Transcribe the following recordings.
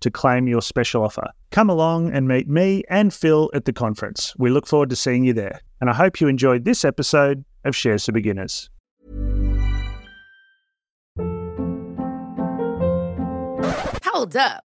to claim your special offer. Come along and meet me and Phil at the conference. We look forward to seeing you there. And I hope you enjoyed this episode of Shares for Beginners. Hold up.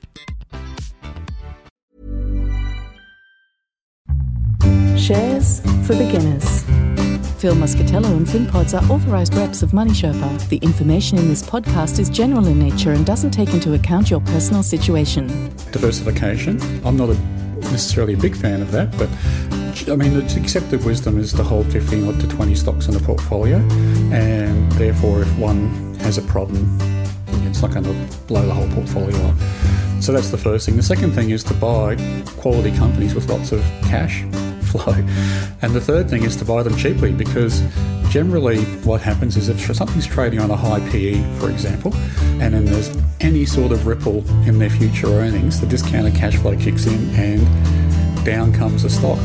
Shares for beginners. Phil Muscatello and FinPods are authorised reps of Money. The information in this podcast is general in nature and doesn't take into account your personal situation. Diversification. I'm not a, necessarily a big fan of that, but I mean, the accepted wisdom is to hold 15 or to 20 stocks in the portfolio, and therefore, if one has a problem, it's not going to blow the whole portfolio up. So that's the first thing. The second thing is to buy quality companies with lots of cash flow. And the third thing is to buy them cheaply because generally what happens is if something's trading on a high PE, for example, and then there's any sort of ripple in their future earnings, the discounted cash flow kicks in and down comes the stock.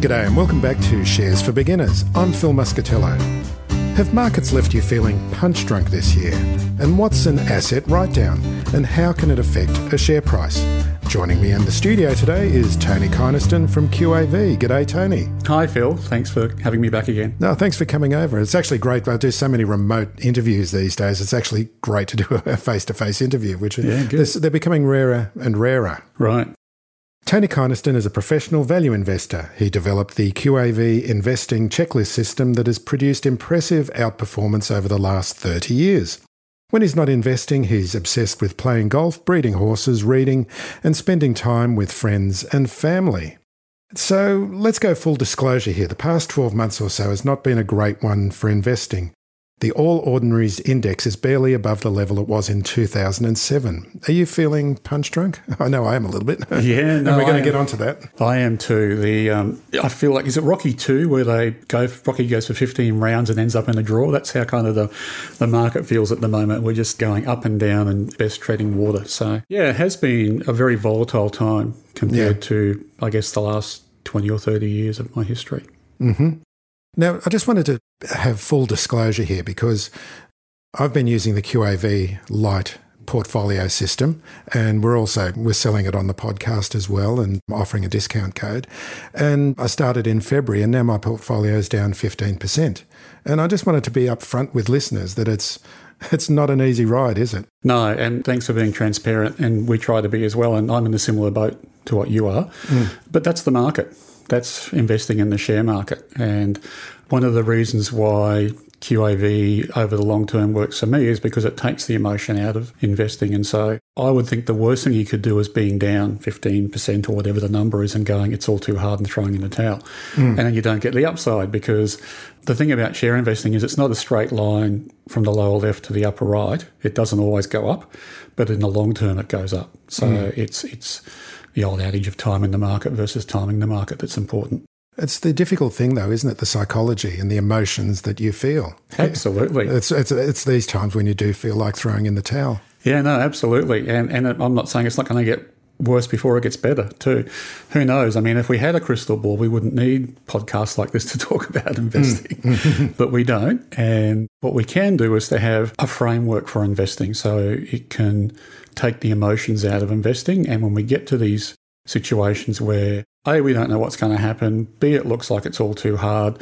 G'day and welcome back to Shares for Beginners. I'm Phil Muscatello. Have markets left you feeling punch drunk this year? And what's an asset write down? And how can it affect a share price? Joining me in the studio today is Tony Kynaston from QAV. G'day, Tony. Hi, Phil. Thanks for having me back again. No, thanks for coming over. It's actually great. I do so many remote interviews these days. It's actually great to do a face to face interview, which Yeah, they're becoming rarer and rarer. Right. Tony Kynaston is a professional value investor. He developed the QAV investing checklist system that has produced impressive outperformance over the last 30 years. When he's not investing, he's obsessed with playing golf, breeding horses, reading, and spending time with friends and family. So let's go full disclosure here. The past 12 months or so has not been a great one for investing. The All Ordinaries Index is barely above the level it was in 2007. Are you feeling punch drunk? I know I am a little bit. Yeah, and no, we're going to get onto that. I am too. The um, I feel like is it Rocky two where they go Rocky goes for fifteen rounds and ends up in a draw. That's how kind of the the market feels at the moment. We're just going up and down and best treading water. So yeah, it has been a very volatile time compared Yeah. to I guess the last twenty or thirty years of my history. Now, I just wanted to have full disclosure here because I've been using the QAV Light portfolio system and we're also we're selling it on the podcast as well and offering a discount code and I started in February and now my portfolio is down 15% and I just wanted to be upfront with listeners that it's it's not an easy ride is it No, and thanks for being transparent. And we try to be as well. And I'm in a similar boat to what you are. Mm. But that's the market. That's investing in the share market. And one of the reasons why QAV over the long term works for me is because it takes the emotion out of investing. And so I would think the worst thing you could do is being down 15% or whatever the number is and going, it's all too hard and throwing in the towel. Mm. And then you don't get the upside because the thing about share investing is it's not a straight line from the lower left to the upper right. It doesn't always go up, but in the long term it goes up. So mm. it's it's the old adage of time in the market versus timing the market that's important. It's the difficult thing, though, isn't it? The psychology and the emotions that you feel. Absolutely. It's, it's, it's these times when you do feel like throwing in the towel. Yeah, no, absolutely. And, and I'm not saying it's not going to get worse before it gets better too. Who knows? I mean, if we had a crystal ball, we wouldn't need podcasts like this to talk about investing, mm. but we don't. And what we can do is to have a framework for investing, so it can take the emotions out of investing. And when we get to these situations where a we don't know what's going to happen, b it looks like it's all too hard.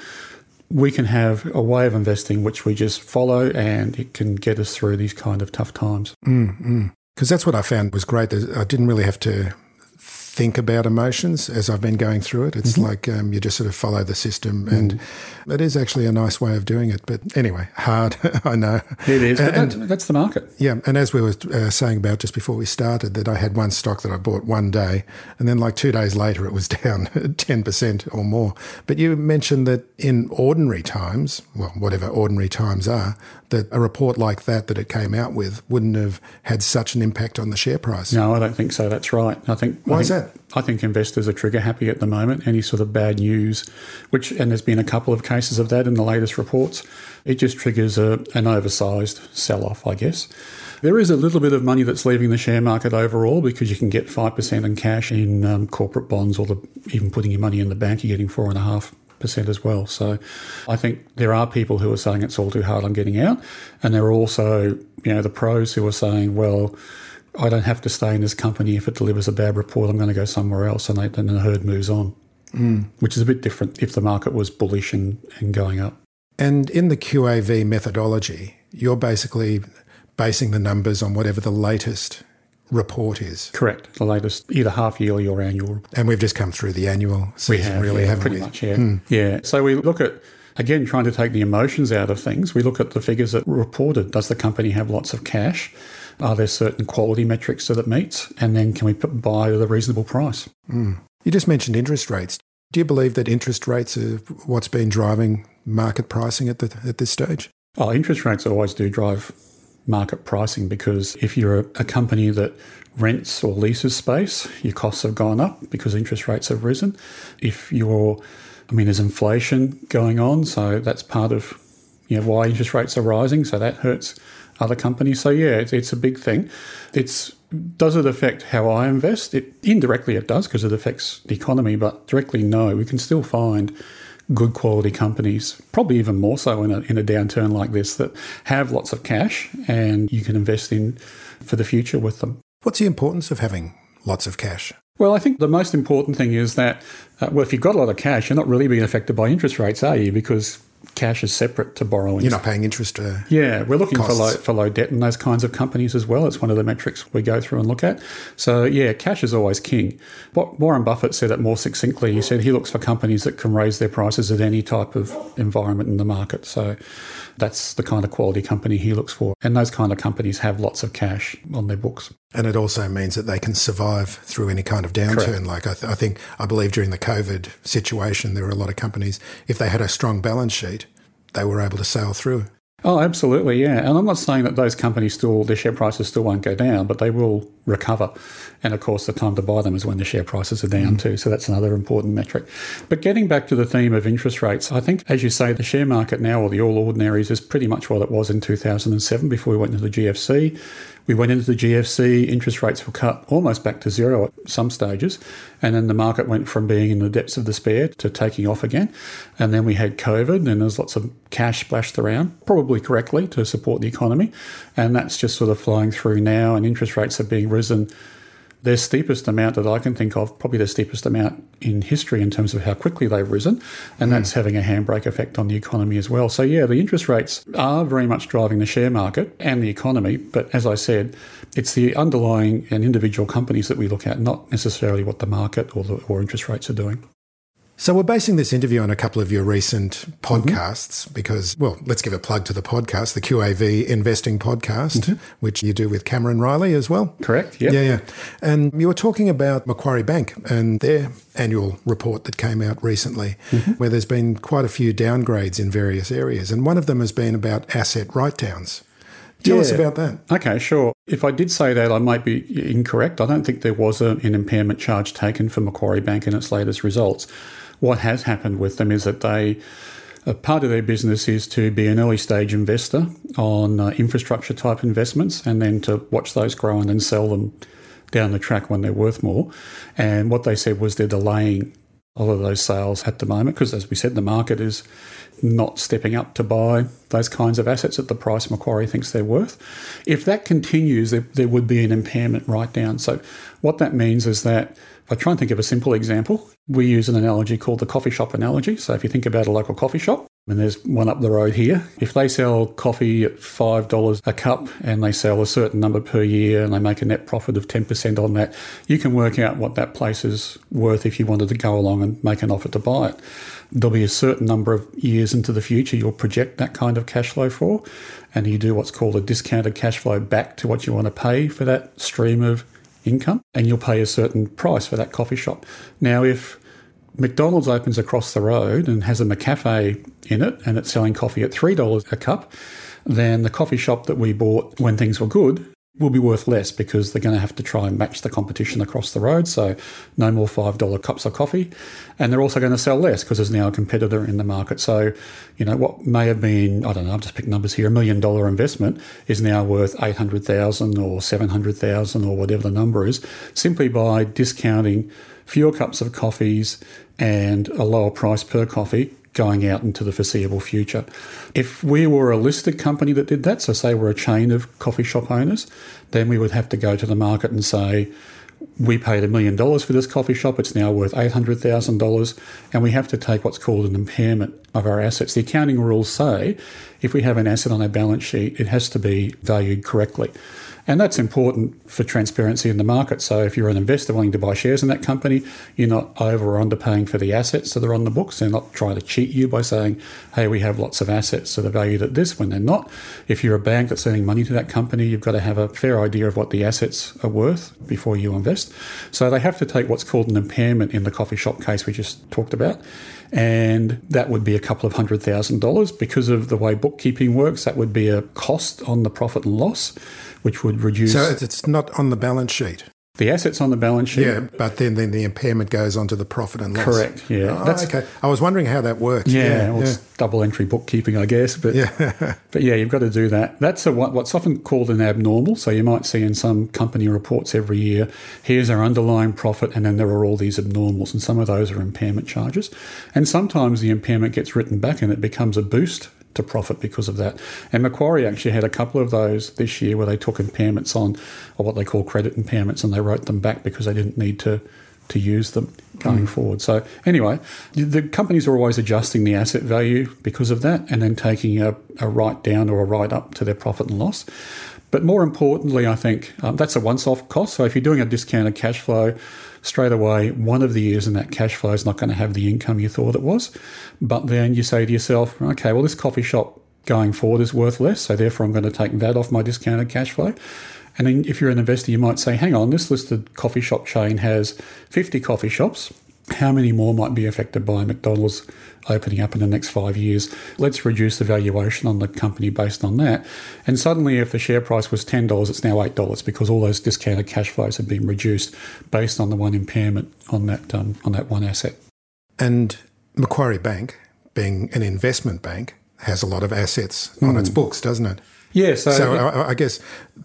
We can have a way of investing which we just follow, and it can get us through these kind of tough times. Mm, mm because that's what I found was great. I didn't really have to think about emotions as I've been going through it. It's mm-hmm. like um, you just sort of follow the system, mm and it is actually a nice way of doing it. But anyway, hard, I know. It is, and, that's, that's, the market. Yeah, and as we were uh, saying about just before we started, that I had one stock that I bought one day, and then like two days later, it was down 10% or more. But you mentioned that in ordinary times, well, whatever ordinary times are, that a report like that that it came out with wouldn't have had such an impact on the share price. No, I don't think so. That's right. I think. Why I think, is that? I think investors are trigger happy at the moment. Any sort of bad news, which and there's been a couple of cases of that in the latest reports, it just triggers a, an oversized sell off, I guess. There is a little bit of money that's leaving the share market overall because you can get 5% in cash in um, corporate bonds or the, even putting your money in the bank, you're getting 4.5% as well. So I think there are people who are saying it's all too hard, I'm getting out. And there are also, you know, the pros who are saying, well, I don't have to stay in this company if it delivers a bad report. I'm going to go somewhere else, and then the herd moves on, mm. which is a bit different if the market was bullish and, and going up. And in the QAV methodology, you're basically basing the numbers on whatever the latest report is. Correct. The latest, either half yearly or annual. And we've just come through the annual season, we have, really, yeah, haven't pretty we? much, yeah. Mm. Yeah. So we look at again trying to take the emotions out of things. We look at the figures that were reported. Does the company have lots of cash? Are there certain quality metrics that it meets? And then can we buy at a reasonable price? Mm. You just mentioned interest rates. Do you believe that interest rates are what's been driving market pricing at, the, at this stage? Oh, interest rates always do drive market pricing because if you're a, company that rents or leases space, your costs have gone up because interest rates have risen. If you're, I mean, there's inflation going on, so that's part of you know why interest rates are rising. So that hurts other companies. So yeah, it's, it's a big thing. It's does it affect how I invest? It indirectly it does because it affects the economy, but directly no. We can still find good quality companies, probably even more so in a, in a downturn like this, that have lots of cash and you can invest in for the future with them. What's the importance of having lots of cash? Well, I think the most important thing is that, uh, well, if you've got a lot of cash, you're not really being affected by interest rates, are you? Because cash is separate to borrowing. You're not paying interest. Uh, yeah, we're looking costs. for low, for low debt in those kinds of companies as well. It's one of the metrics we go through and look at. So yeah, cash is always king. What Warren Buffett said it more succinctly. He said he looks for companies that can raise their prices at any type of environment in the market. So that's the kind of quality company he looks for. And those kind of companies have lots of cash on their books. And it also means that they can survive through any kind of downturn. Correct. Like I, th- I think, I believe during the COVID situation, there were a lot of companies, if they had a strong balance sheet, they were able to sail through. Oh, absolutely, yeah. And I'm not saying that those companies still, their share prices still won't go down, but they will recover. And of course, the time to buy them is when the share prices are down mm. too. So that's another important metric. But getting back to the theme of interest rates, I think, as you say, the share market now, or the all ordinaries, is pretty much what it was in 2007 before we went into the GFC. We went into the GFC, interest rates were cut almost back to zero at some stages. And then the market went from being in the depths of despair to taking off again. And then we had COVID, and there's lots of cash splashed around, probably correctly, to support the economy. And that's just sort of flowing through now, and interest rates are being risen their steepest amount that I can think of, probably the steepest amount in history in terms of how quickly they've risen, and mm. that's having a handbrake effect on the economy as well. So, yeah, the interest rates are very much driving the share market and the economy, but as I said, it's the underlying and individual companies that we look at, not necessarily what the market or, the, or interest rates are doing. So we're basing this interview on a couple of your recent podcasts mm-hmm. because, well, let's give a plug to the podcast, the QAV Investing Podcast, mm-hmm. which you do with Cameron Reilly as well. Correct. Yeah, yeah. And you were talking about Macquarie Bank and their annual report that came out recently, mm-hmm. where there's been quite a few downgrades in various areas, and one of them has been about asset write-downs. Tell yeah. us about that. Okay, sure. If I did say that, I might be incorrect. I don't think there was a, an impairment charge taken for Macquarie Bank in its latest results. what has happened with them is that they a part of their business is to be an early stage investor on uh, infrastructure type investments and then to watch those grow and then sell them down the track when they're worth more. And what they said was they're delaying a lot of those sales at the moment because, as we said, the market is not stepping up to buy those kinds of assets at the price Macquarie thinks they're worth. If that continues, there, there would be an impairment write down. So, what that means is that if I try and think of a simple example, we use an analogy called the coffee shop analogy. So, if you think about a local coffee shop, and there's one up the road here. If they sell coffee at $5 a cup and they sell a certain number per year and they make a net profit of 10% on that, you can work out what that place is worth if you wanted to go along and make an offer to buy it. There'll be a certain number of years into the future you'll project that kind of cash flow for, and you do what's called a discounted cash flow back to what you want to pay for that stream of income, and you'll pay a certain price for that coffee shop. Now, if McDonald's opens across the road and has a McCafe in it and it's selling coffee at $3 a cup, then the coffee shop that we bought when things were good will be worth less because they're going to have to try and match the competition across the road. So, no more $5 cups of coffee. And they're also going to sell less because there's now a competitor in the market. So, you know, what may have been, I don't know, I've just picked numbers here, a million dollar investment is now worth 800,000 or 700,000 or whatever the number is simply by discounting fewer cups of coffees and a lower price per coffee going out into the foreseeable future. If we were a listed company that did that, so say we're a chain of coffee shop owners, then we would have to go to the market and say, we paid a million dollars for this coffee shop, it's now worth $800,000, and we have to take what's called an impairment of our assets. The accounting rules say if we have an asset on our balance sheet, it has to be valued correctly. And that's important for transparency in the market. So if you're an investor wanting to buy shares in that company, you're not over or underpaying for the assets that are on the books. They're not trying to cheat you by saying, hey, we have lots of assets that are valued at this when they're not. If you're a bank that's sending money to that company, you've got to have a fair idea of what the assets are worth before you invest. So they have to take what's called an impairment in the coffee shop case we just talked about. And that would be a couple of hundred thousand dollars. Because of the way bookkeeping works, that would be a cost on the profit and loss which would reduce. So it's not on the balance sheet. The assets on the balance sheet. Yeah, but then, then the impairment goes onto the profit and loss. Correct. Yeah. Oh, That's okay. I was wondering how that works. Yeah, yeah, well, yeah. it's double entry bookkeeping, I guess. But yeah, but yeah, you've got to do that. That's a, what's often called an abnormal. So you might see in some company reports every year, here's our underlying profit, and then there are all these abnormals, and some of those are impairment charges. And sometimes the impairment gets written back, and it becomes a boost to profit because of that. And Macquarie actually had a couple of those this year where they took impairments on, or what they call credit impairments, and they wrote them back because they didn't need to to use them going mm. forward. So anyway, the companies are always adjusting the asset value because of that, and then taking a, a write down or a write up to their profit and loss. But more importantly, I think um, that's a once off cost. So if you're doing a discounted cash flow, straight away, one of the years in that cash flow is not going to have the income you thought it was. But then you say to yourself, okay, well, this coffee shop going forward is worth less, so therefore I'm going to take that off my discounted cash flow. And then if you're an investor, you might say, hang on, this listed coffee shop chain has 50 coffee shops how many more might be affected by McDonald's opening up in the next five years? Let's reduce the valuation on the company based on that. And suddenly, if the share price was $10, it's now $8 because all those discounted cash flows have been reduced based on the one impairment on that, um, on that one asset. And Macquarie Bank, being an investment bank, has a lot of assets on mm. its books, doesn't it? Yeah, so, so I, I, guess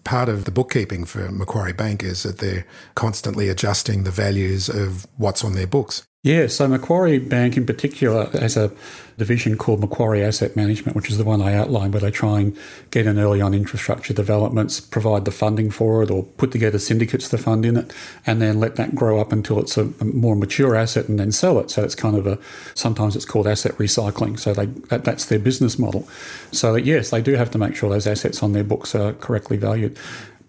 part of the bookkeeping for Macquarie Bank is that they're constantly adjusting the values of what's on their books. Yeah, so Macquarie Bank in particular has a division called Macquarie Asset Management, which is the one I outlined, where they try and get in early on infrastructure developments, provide the funding for it, or put together syndicates to fund in it, and then let that grow up until it's a, more mature asset and then sell it. So it's kind of a sometimes it's called asset recycling. So they that, that's their business model. So yes, they do have to make sure those assets on their books are correctly valued.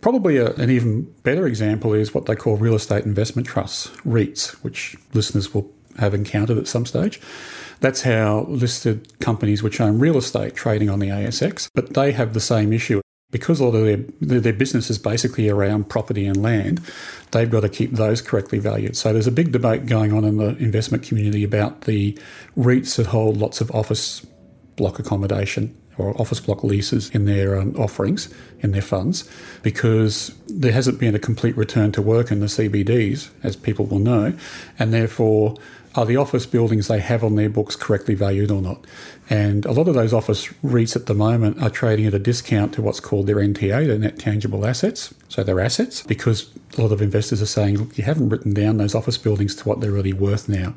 Probably a, an even better example is what they call real estate investment trusts, REITs, which listeners will have encountered at some stage. That's how listed companies which own real estate trading on the ASX, but they have the same issue. Because of their, their business is basically around property and land, they've got to keep those correctly valued. So there's a big debate going on in the investment community about the REITs that hold lots of office block accommodation or office block leases in their um, offerings, in their funds, because there hasn't been a complete return to work in the CBDs, as people will know, and therefore are the office buildings they have on their books correctly valued or not? And a lot of those office REITs at the moment are trading at a discount to what's called their NTA, their net tangible assets. So they're assets, because a lot of investors are saying, look, you haven't written down those office buildings to what they're really worth now.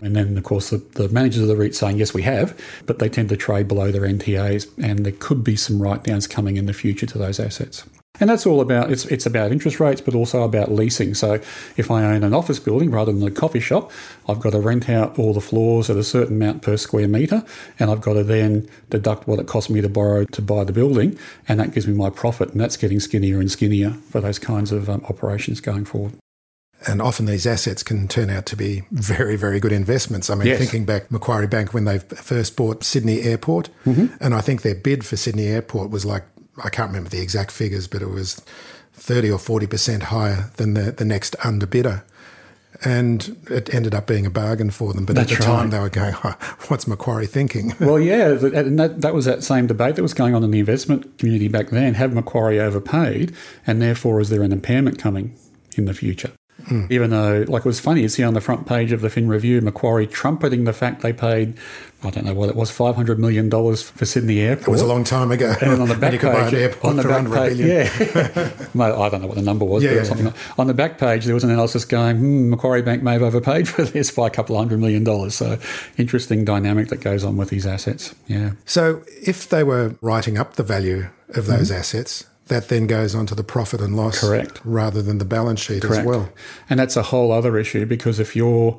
And then, of course, the, the managers of the REIT saying, yes, we have, but they tend to trade below their NTAs, and there could be some write downs coming in the future to those assets. And that's all about it's it's about interest rates, but also about leasing. So if I own an office building rather than a coffee shop, I've got to rent out all the floors at a certain amount per square metre, and I've got to then deduct what it cost me to borrow to buy the building, and that gives me my profit, and that's getting skinnier and skinnier for those kinds of um, operations going forward. And often these assets can turn out to be very, very good investments. I mean, Yes. thinking back, Macquarie Bank, when they first bought Sydney Airport, and I think their bid for Sydney Airport was like, I can't remember the exact figures, but it was 30 or 40% higher than the, the next underbidder. And it ended up being a bargain for them. But at That's the time, they were going, oh, what's Macquarie thinking? Well, yeah, and that, that was that same debate that was going on in the investment community back then. Have Macquarie overpaid, and therefore is there an impairment coming in the future? Even though, like, it was funny, you see on the front page of the Fin Review, Macquarie trumpeting the fact they paid, I don't know what it was, $500 million for Sydney Airport. It was a long time ago. And then on the back you could buy page, on the back page, billion. yeah, No, I don't know what the number was, Yeah, yeah, something like, on the back page there was an analysis going, hmm, Macquarie Bank may have overpaid for this by a couple of hundred million dollars. So interesting dynamic that goes on with these assets. Yeah, So if they were writing up the value of those Mm-hmm. assets, that then goes onto the profit and loss Correct. rather than the balance sheet as correct. well. And that's a whole other issue because if you're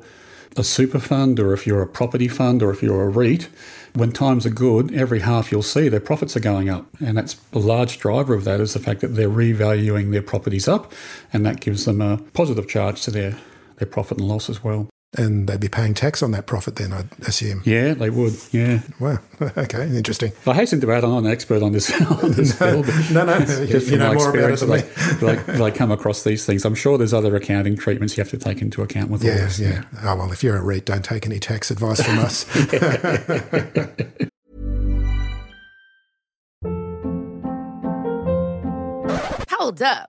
a super fund or if you're a property fund or if you're a REIT, when times are good, every half you'll see their profits are going up. And that's a large driver of that is the fact that they're revaluing their properties up and that gives them a positive charge to their, their profit and loss as well. And they'd be paying tax on that profit then, I'd assume. Yeah, they would. Yeah. Wow. Okay, interesting. I hasten to add, I'm not an expert on this, on this field. but No, no, just- you- you from know more about it experience than me. I, I, I come across these things. I'm sure there's other accounting treatments you have to take into account with all Yeah, yeah. Oh, well, if you're a REIT, don't take any tax advice from us. Hold up.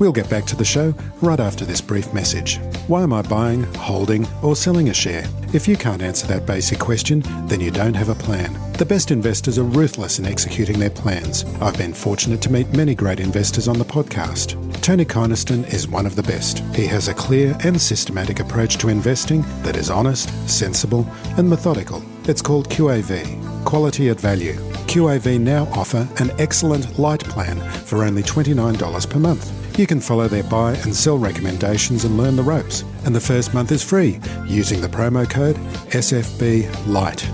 We'll get back to the show right after this brief message. Why am I buying, holding, or selling a share? If you can't answer that basic question, then you don't have a plan. The best investors are ruthless in executing their plans. I've been fortunate to meet many great investors on the podcast. Tony Kynaston is one of the best. He has a clear and systematic approach to investing that is honest, sensible, and methodical. It's called QAV, Quality at Value. QAV now offer an excellent light plan for only $29 per month. You can follow their buy and sell recommendations and learn the ropes. And the first month is free using the promo code SFBLIGHT.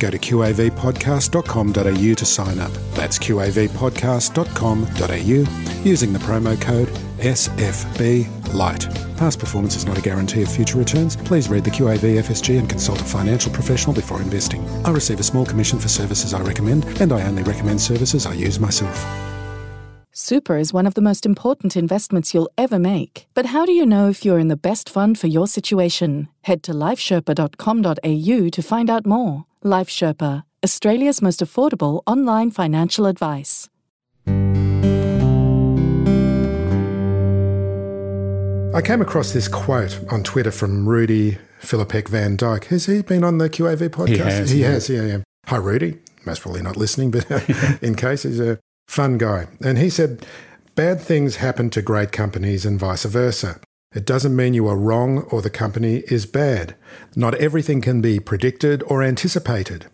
Go to qavpodcast.com.au to sign up. That's qavpodcast.com.au using the promo code SFBLIGHT. Past performance is not a guarantee of future returns. Please read the QAV FSG and consult a financial professional before investing. I receive a small commission for services I recommend, and I only recommend services I use myself. Super is one of the most important investments you'll ever make. But how do you know if you're in the best fund for your situation? Head to lifesherpa.com.au to find out more. Life Sherpa, Australia's most affordable online financial advice. I came across this quote on Twitter from Rudy Philippek Van Dyke. Has he been on the QAV podcast? He has, He yeah. has, yeah, yeah. Hi, Rudy. Most probably not listening, but in case, he's a fun guy. And he said, Bad things happen to great companies and vice versa. It doesn't mean you are wrong or the company is bad. Not everything can be predicted or anticipated.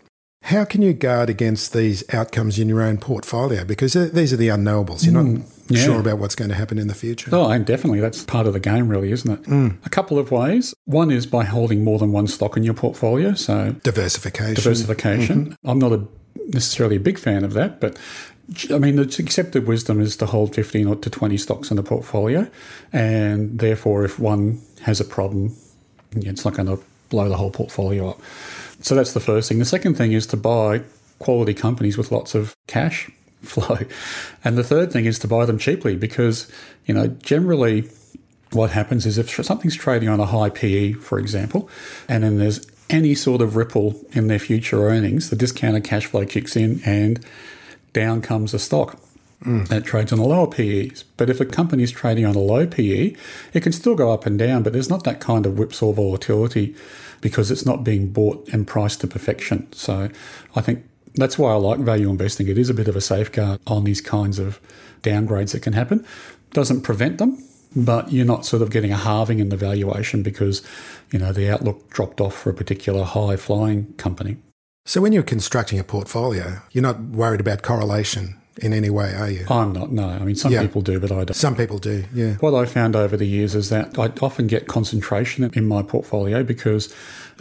How can you guard against these outcomes in your own portfolio? Because these are the unknowables. You're not mm, yeah. sure about what's going to happen in the future. Oh, and definitely. That's part of the game, really, isn't it? Mm. A couple of ways. One is by holding more than one stock in your portfolio. So Diversification. diversification. Mm-hmm. I'm not a, necessarily a big fan of that, but I mean, the accepted wisdom is to hold 15 or to 20 stocks in the portfolio. And therefore, if one has a problem, it's not going to blow the whole portfolio up. So that's the first thing. The second thing is to buy quality companies with lots of cash flow. And the third thing is to buy them cheaply because, you know, generally what happens is if something's trading on a high PE, for example, and then there's any sort of ripple in their future earnings, the discounted cash flow kicks in and down comes the stock. Mm. It trades on a lower PEs. But if a company is trading on a low PE, it can still go up and down, but there's not that kind of whipsaw volatility because it's not being bought and priced to perfection. So I think that's why I like value investing. It is a bit of a safeguard on these kinds of downgrades that can happen. Doesn't prevent them, but you're not sort of getting a halving in the valuation because, you know, the outlook dropped off for a particular high flying company. So when you're constructing a portfolio, you're not worried about correlation in any way, are you? I'm not, no. I mean, some yeah. people do, but I don't. Some people do, yeah. What I found over the years is that I often get concentration in my portfolio because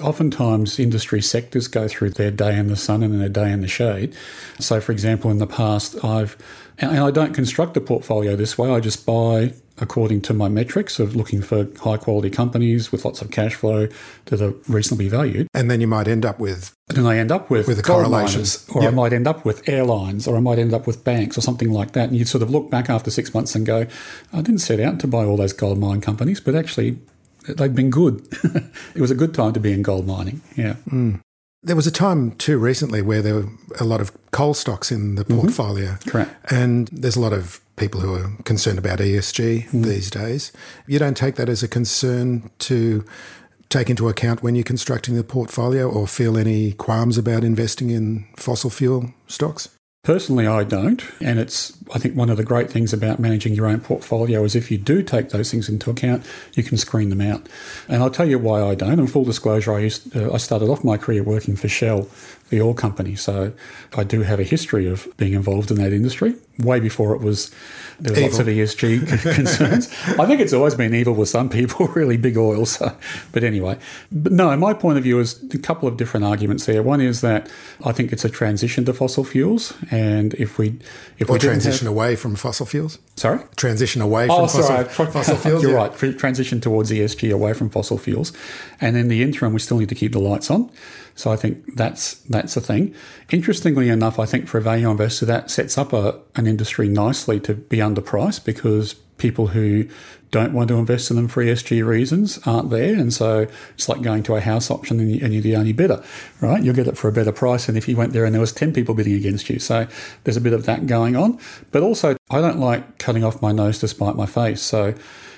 oftentimes industry sectors go through their day in the sun and their day in the shade. So, for example, in the past, I've, and I don't construct a portfolio this way, I just buy according to my metrics of looking for high quality companies with lots of cash flow that are reasonably valued. And then you might end up with. And then I end up with, with the correlations. or yep. I might end up with airlines, or I might end up with banks, or something like that. And you sort of look back after six months and go, I didn't set out to buy all those gold mine companies, but actually they've been good. it was a good time to be in gold mining. Yeah. Mm. There was a time too recently where there were a lot of coal stocks in the mm-hmm. portfolio. Mm-hmm. Correct. And there's a lot of people who are concerned about ESG mm. these days. You don't take that as a concern to take into account when you're constructing the portfolio or feel any qualms about investing in fossil fuel stocks? Personally, I don't. And it's, I think, one of the great things about managing your own portfolio is if you do take those things into account, you can screen them out. And I'll tell you why I don't. In full disclosure, I, used, uh, I started off my career working for Shell, the oil company. So I do have a history of being involved in that industry way before it was there was lots of ESG concerns. I think it's always been evil with some people, really big oil. So, but anyway, but no. My point of view is a couple of different arguments there. One is that I think it's a transition to fossil fuels, and if we if or we transition have, away from fossil fuels, sorry, transition away from oh, fossil, sorry. fossil fuels. You're yeah. right. Transition towards ESG away from fossil fuels, and in the interim, we still need to keep the lights on. So I think that's that's a thing. Interestingly enough, I think for a value investor, that sets up a, an industry nicely to be underpriced because people who don't want to invest in them for ESG reasons aren't there. And so it's like going to a house auction and you're the only bidder, right? You'll get it for a better price than if you went there and there was 10 people bidding against you. So there's a bit of that going on. But also, I don't like cutting off my nose to spite my face. So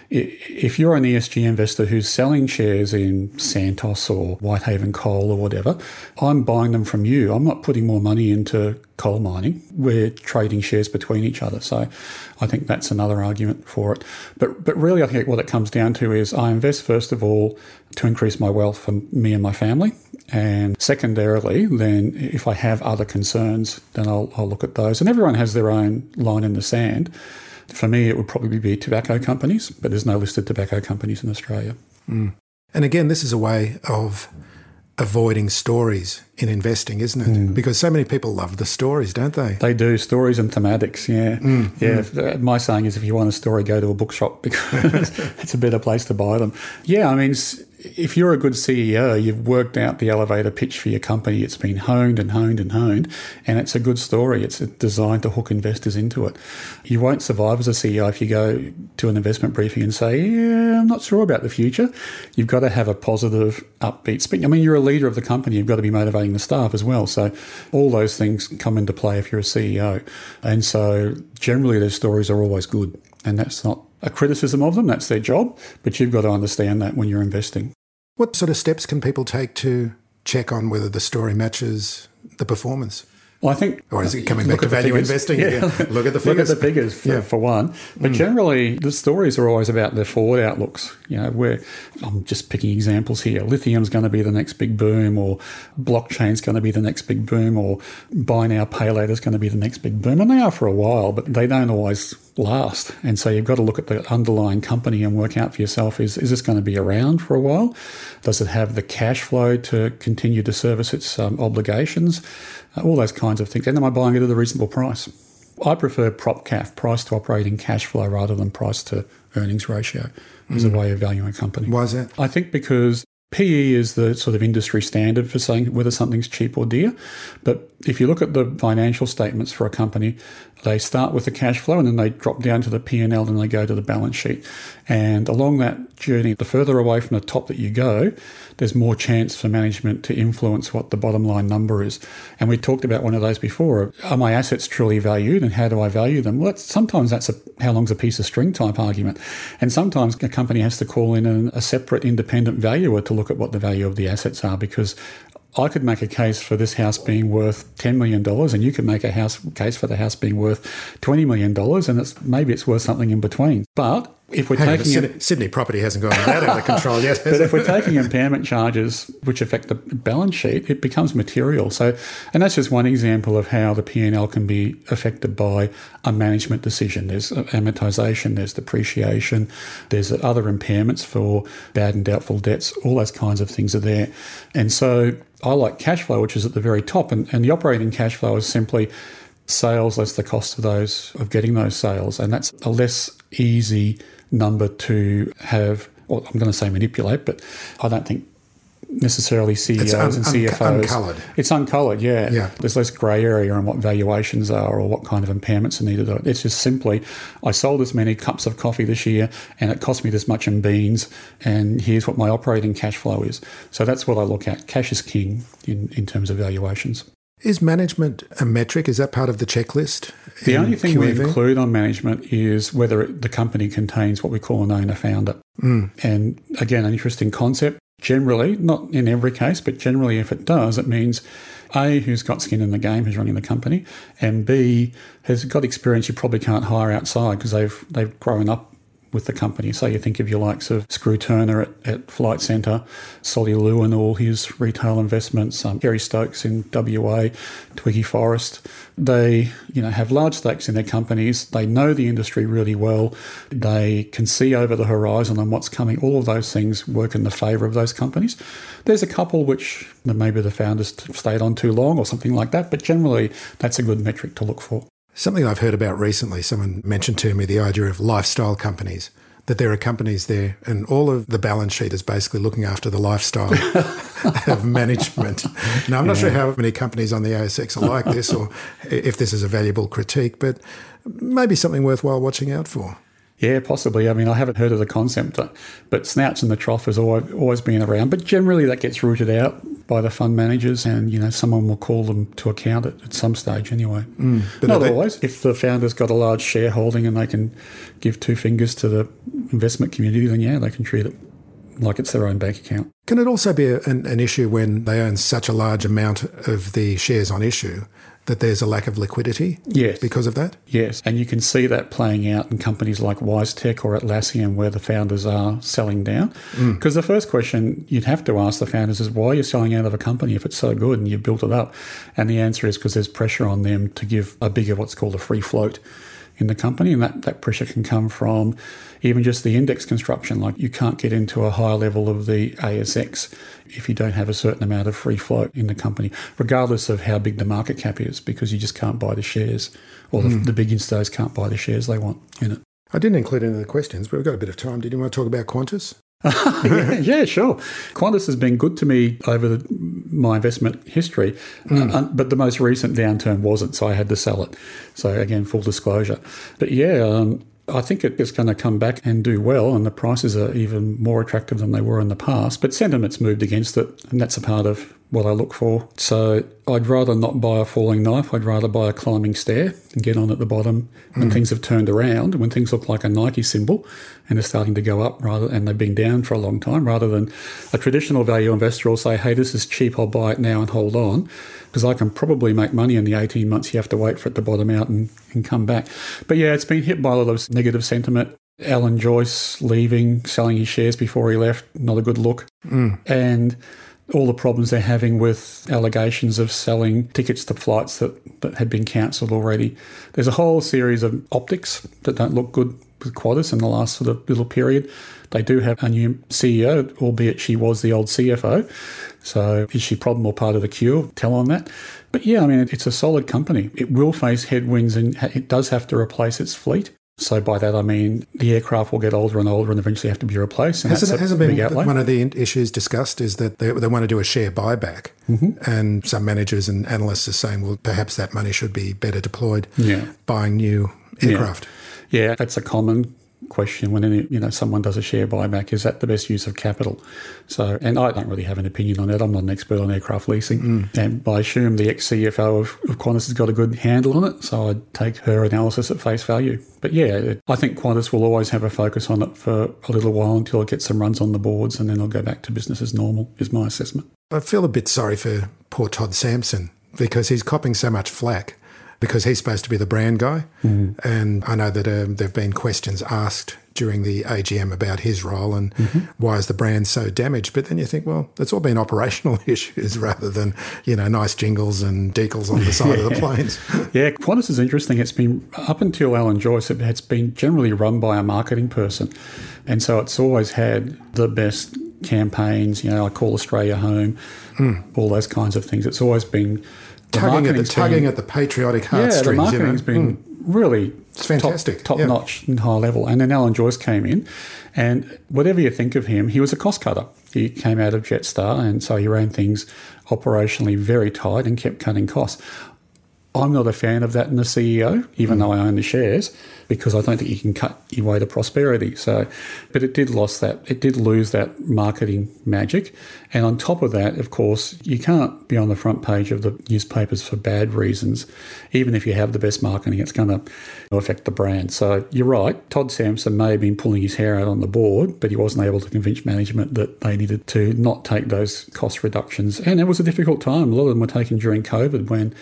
if you're an ESG investor who's selling shares in Santos or Whitehaven Coal or whatever, I'm buying them from you. I'm not putting more money into coal mining. We're trading shares between each other. So I think that's another argument for it. But but really I think what it comes down to is I invest first of all to increase my wealth for me and my family. And secondarily, then if I have other concerns, then I'll, I'll look at those. And everyone has their own line in the sand. For me, it would probably be tobacco companies, but there's no listed tobacco companies in Australia. Mm. And again, this is a way of avoiding stories in investing, isn't it? Mm. Because so many people love the stories, don't they? They do stories and thematics. Yeah, mm. yeah. Mm. My saying is, if you want a story, go to a bookshop because it's a better place to buy them. Yeah, I mean, if you're a good CEO, you've worked out the elevator pitch for your company. It's been honed and honed and honed, and it's a good story. It's designed to hook investors into it. You won't survive as a CEO if you go to an investment briefing and say, "Yeah, I'm not sure about the future." You've got to have a positive, upbeat speech. I mean, you're a leader of the company. You've got to be motivating the staff as well. So all those things come into play if you're a CEO, and so generally, those stories are always good, and that's not a criticism of them. That's their job. But you've got to understand that when you're investing. What sort of steps can people take to check on whether the story matches the performance? Well, I think. Or is it coming back to value investing? Yeah. Look at the figures. look at the figures for, yeah. for one. But mm. generally, the stories are always about their forward outlooks. You know, where I'm just picking examples here. Lithium's going to be the next big boom, or blockchain's going to be the next big boom, or buy now, pay later is going to be the next big boom. And they are for a while, but they don't always last. And so you've got to look at the underlying company and work out for yourself is, is this going to be around for a while? Does it have the cash flow to continue to service its um, obligations? Uh, all those kinds of things. And am I buying it at a reasonable price? I prefer PrOCF, price to operating cash flow, rather than price to earnings ratio, as mm. a way of valuing a company. Why is that? I think because PE is the sort of industry standard for saying whether something's cheap or dear. But if you look at the financial statements for a company, they start with the cash flow and then they drop down to the P&L and they go to the balance sheet. And along that journey, the further away from the top that you go, there's more chance for management to influence what the bottom line number is. And we talked about one of those before. Are my assets truly valued and how do I value them? Well, that's, sometimes that's a how long's a piece of string type argument. And sometimes a company has to call in a, a separate independent valuer to look at what the value of the assets are because I could make a case for this house being worth $10 million and you could make a house case for the house being worth $20 million and it's, maybe it's worth something in between. But if we're Hang on, taking Sydney, Sydney property hasn't gone that out of control yet. but if we're taking impairment charges which affect the balance sheet, it becomes material. So, and that's just one example of how the P&L can be affected by a management decision. There's amortization, there's depreciation, there's other impairments for bad and doubtful debts. All those kinds of things are there. And so I like cash flow, which is at the very top, and, and the operating cash flow is simply sales less the cost of those of getting those sales, and that's a less easy number to have. Well, I'm going to say manipulate, but I don't think necessarily CEOs un- and un- CFOs. uncoloured. It's uncoloured, yeah. Yeah. There's less grey area on what valuations are or what kind of impairments are needed. It's just simply, I sold as many cups of coffee this year and it cost me this much in beans, and here's what my operating cash flow is. So that's what I look at. Cash is king in, in terms of valuations. Is management a metric? Is that part of the checklist? The only thing we include on management is whether it, the company contains what we call an owner founder. Mm. And again, an interesting concept. Generally, not in every case, but generally, if it does, it means A, who's got skin in the game, who's running the company, and B, has got experience you probably can't hire outside because they've, they've grown up with the company. So you think of your likes of Skroo Turner at, at Flight Centre, Solly Lew and all his retail investments, um, Kerry Stokes in WA, Twiggy Forrest. They, you know, have large stakes in their companies. They know the industry really well. They can see over the horizon on what's coming. All of those things work in the favour of those companies. There's a couple which maybe the founders stayed on too long or something like that, but generally that's a good metric to look for. Something I've heard about recently, someone mentioned to me the idea of lifestyle companies, that there are companies there and all of the balance sheet is basically looking after the lifestyle of management. Now, I'm not sure how many companies on the ASX are like this or if this is a valuable critique, but maybe something worthwhile watching out for. Yeah, possibly. I mean, I haven't heard of the concept, but, but snouts in the trough has always, always been around. But generally, that gets rooted out by the fund managers, and you know, someone will call them to account at, at some stage anyway. Mm. but Not they- always. If the founder's got a large shareholding and they can give two fingers to the investment community, then yeah, they can treat it like it's their own bank account. Can it also be a, an, an issue when they own such a large amount of the shares on issue that there's a lack of liquidity Yes. because of that? Yes, and you can see that playing out in companies like WiseTech or Atlassian where the founders are selling down. Mm. Because the first question you'd have to ask the founders is why are you selling out of a company if it's so good and you've built it up? And the answer is because there's pressure on them to give a bigger what's called a free float in the company, and that, that pressure can come from even just the index construction. Like you can't get into a higher level of the ASX if you don't have a certain amount of free float in the company, regardless of how big the market cap is, because you just can't buy the shares, or the, hmm. the big instos can't buy the shares they want in it. I didn't include any of the questions, but we've got a bit of time. Did you want to talk about Qantas? yeah, sure. Qantas has been good to me over the, my investment history, uh, but the most recent downturn wasn't, so I had to sell it. So again, full disclosure. But yeah, um, I think it's going to come back and do well, and the prices are even more attractive than they were in the past. But sentiment's moved against it, and that's a part of what I look for. So I'd rather not buy a falling knife. I'd rather buy a climbing stair and get on at the bottom when hmm. things have turned around, when things look like a Nike symbol and they're starting to go up rather and they've been down for a long time, rather than a traditional value investor will say, hey, this is cheap, I'll buy it now and hold on. Because I can probably make money in the 18 months you have to wait for it to bottom out and, and come back. But yeah, it's been hit by a lot of negative sentiment. Alan Joyce leaving, selling his shares before he left, not a good look. Hmm. And all the problems they're having with allegations of selling tickets to flights that, that had been cancelled already. There's a whole series of optics that don't look good with Qantas in the last sort of little period. They do have a new CEO, albeit she was the old CFO. So is she problem or part of the cure? Tell on that. But yeah, I mean, it's a solid company. It will face headwinds and it does have to replace its fleet. So by that I mean the aircraft will get older and older and eventually have to be replaced. And Hasn't, hasn't been outlay. one of the issues discussed is that they, they want to do a share buyback, Mm-hmm. and some managers and analysts are saying, well, perhaps that money should be better deployed Yeah. buying new aircraft. Yeah, that's a common question when any, you know someone does a share buyback. Is that the best use of capital? So, and I don't really have an opinion on that. I'm not an expert on aircraft leasing, mm. and I assume the ex CFO of, of Qantas has got a good handle on it. So I'd take her analysis at face value. But yeah, it- I think Qantas will always have a focus on it for a little while until it gets some runs on the boards, and then they'll go back to business as normal. Is my assessment. I feel a bit sorry for poor Todd Sampson because he's copping so much flack because he's supposed to be the brand guy. Mm-hmm. And I know that um, there have been questions asked during the AGM about his role and mm-hmm. why is the brand so damaged. But then you think, well, it's all been operational issues rather than, you know, nice jingles and decals on the side of the planes. Yeah, Qantas is interesting. It's been up until Alan Joyce, it has been generally run by a marketing person. And so it's always had the best campaigns, you know, I call Australia home, hmm. all those kinds of things. It's always been tugging at the, marketing's been- tugging at the patriotic heartstrings. yeah, the heartstrings. you know. marketing's been mm. really It's fantastic, top, yeah. notch and high level. And then Alan Joyce came in, and whatever you think of him, he was a cost cutter. He came out of Jetstar, and so he ran things operationally very tight and kept cutting costs. I'm not a fan of that in the CEO, even hmm. though I own the shares, because I don't think you can cut your way to prosperity. So, but it did lost that. It did lose that marketing magic, and on top of that, of course, you can't be on the front page of the newspapers for bad reasons. Even if you have the best marketing, it's going to affect the brand. So you're right. Todd Sampson may have been pulling his hair out on the board, but he wasn't able to convince management that they needed to not take those cost reductions. And it was a difficult time. A lot of them were taken during COVID when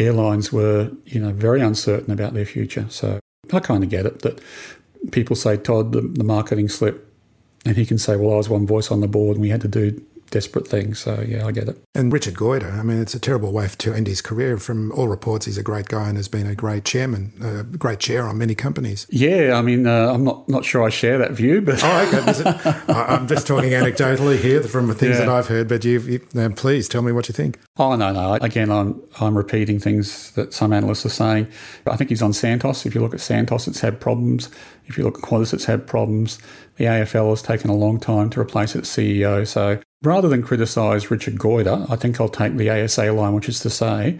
airlines were, you know, very uncertain about their future. So I kind of get it that people say, Todd, the, the marketing slip, and he can say, well, I was one voice on the board and we had to do desperate things. So yeah, I get it. And Richard Goyder, I mean, it's a terrible way to end his career. From all reports, he's a great guy and has been a great chairman, a great chair on many companies. Yeah, I mean, uh, I'm not not sure I share that view, but Oh, okay. I'm just talking anecdotally here from the things Yeah. that I've heard, but you've, you, uh, please tell me what you think. Oh no, no. Again, I'm I'm repeating things that some analysts are saying. I think he's on Santos. If you look at Santos, it's had problems. If you look at Qantas, it's had problems. The AFL has taken a long time to replace its CEO. So rather than criticise Richard Goyder, I think I'll take the ASA line, which is to say,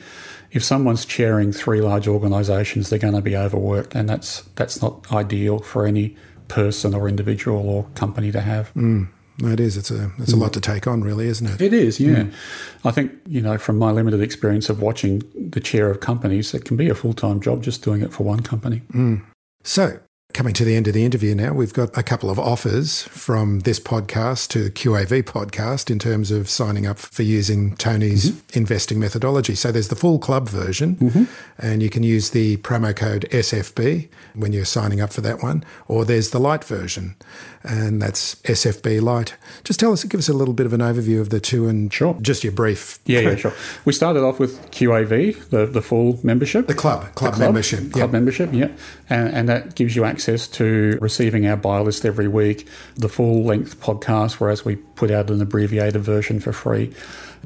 if someone's chairing three large organisations, they're going to be overworked, and that's that's not ideal for any person or individual or company to have. Hmm. No, it is. It's a it's a lot to take on, really, isn't it? It is, yeah. Hmm. I think, you know, from my limited experience of watching the chair of companies, it can be a full time job just doing it for one company. Hmm. So, coming to the end of the interview now, we've got a couple of offers from this podcast to the QAV podcast in terms of signing up for using Tony's mm-hmm. investing methodology. So, there's the full club version, mm-hmm. and you can use the promo code SFB when you're signing up for that one, or there's the light version, and that's SFB light. Just tell us, give us a little bit of an overview of the two and Sure. just your brief. Yeah, yeah, sure. We started off with QAV, the, the full membership. The club, club, club, membership. Club yeah. membership, yeah. And, and that gives you access to receiving our buy list every week, the full length podcast, whereas we put out an abbreviated version for free.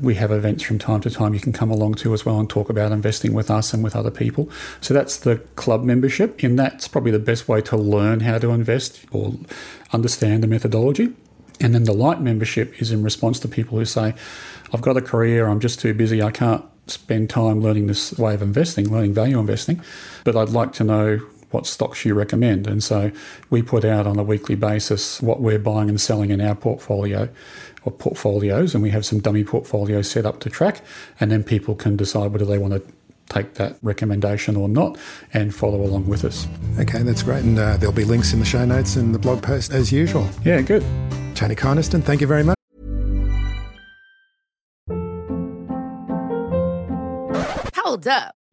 We have events from time to time you can come along to as well and talk about investing with us and with other people. So that's the club membership, and that's probably the best way to learn how to invest or understand the methodology. And then the light membership is in response to people who say, I've got a career, I'm just too busy, I can't spend time learning this way of investing, learning value investing, but I'd like to know what stocks you recommend. And so we put out on a weekly basis what we're buying and selling in our portfolio or portfolios, and we have some dummy portfolios set up to track, and then people can decide whether they want to take that recommendation or not and follow along with us. Okay, that's great. And uh, there'll be links in the show notes and the blog post as usual. Yeah, good. Tony Kynaston, thank you very much. Hold up.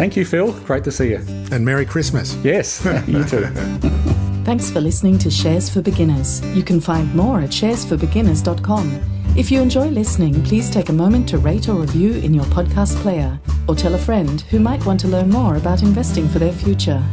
Thank you, Phil. Great to see you. And Merry Christmas. Yes, you too. Thanks for listening to Shares for Beginners. You can find more at sharesforbeginners.com. If you enjoy listening, please take a moment to rate or review in your podcast player or tell a friend who might want to learn more about investing for their future.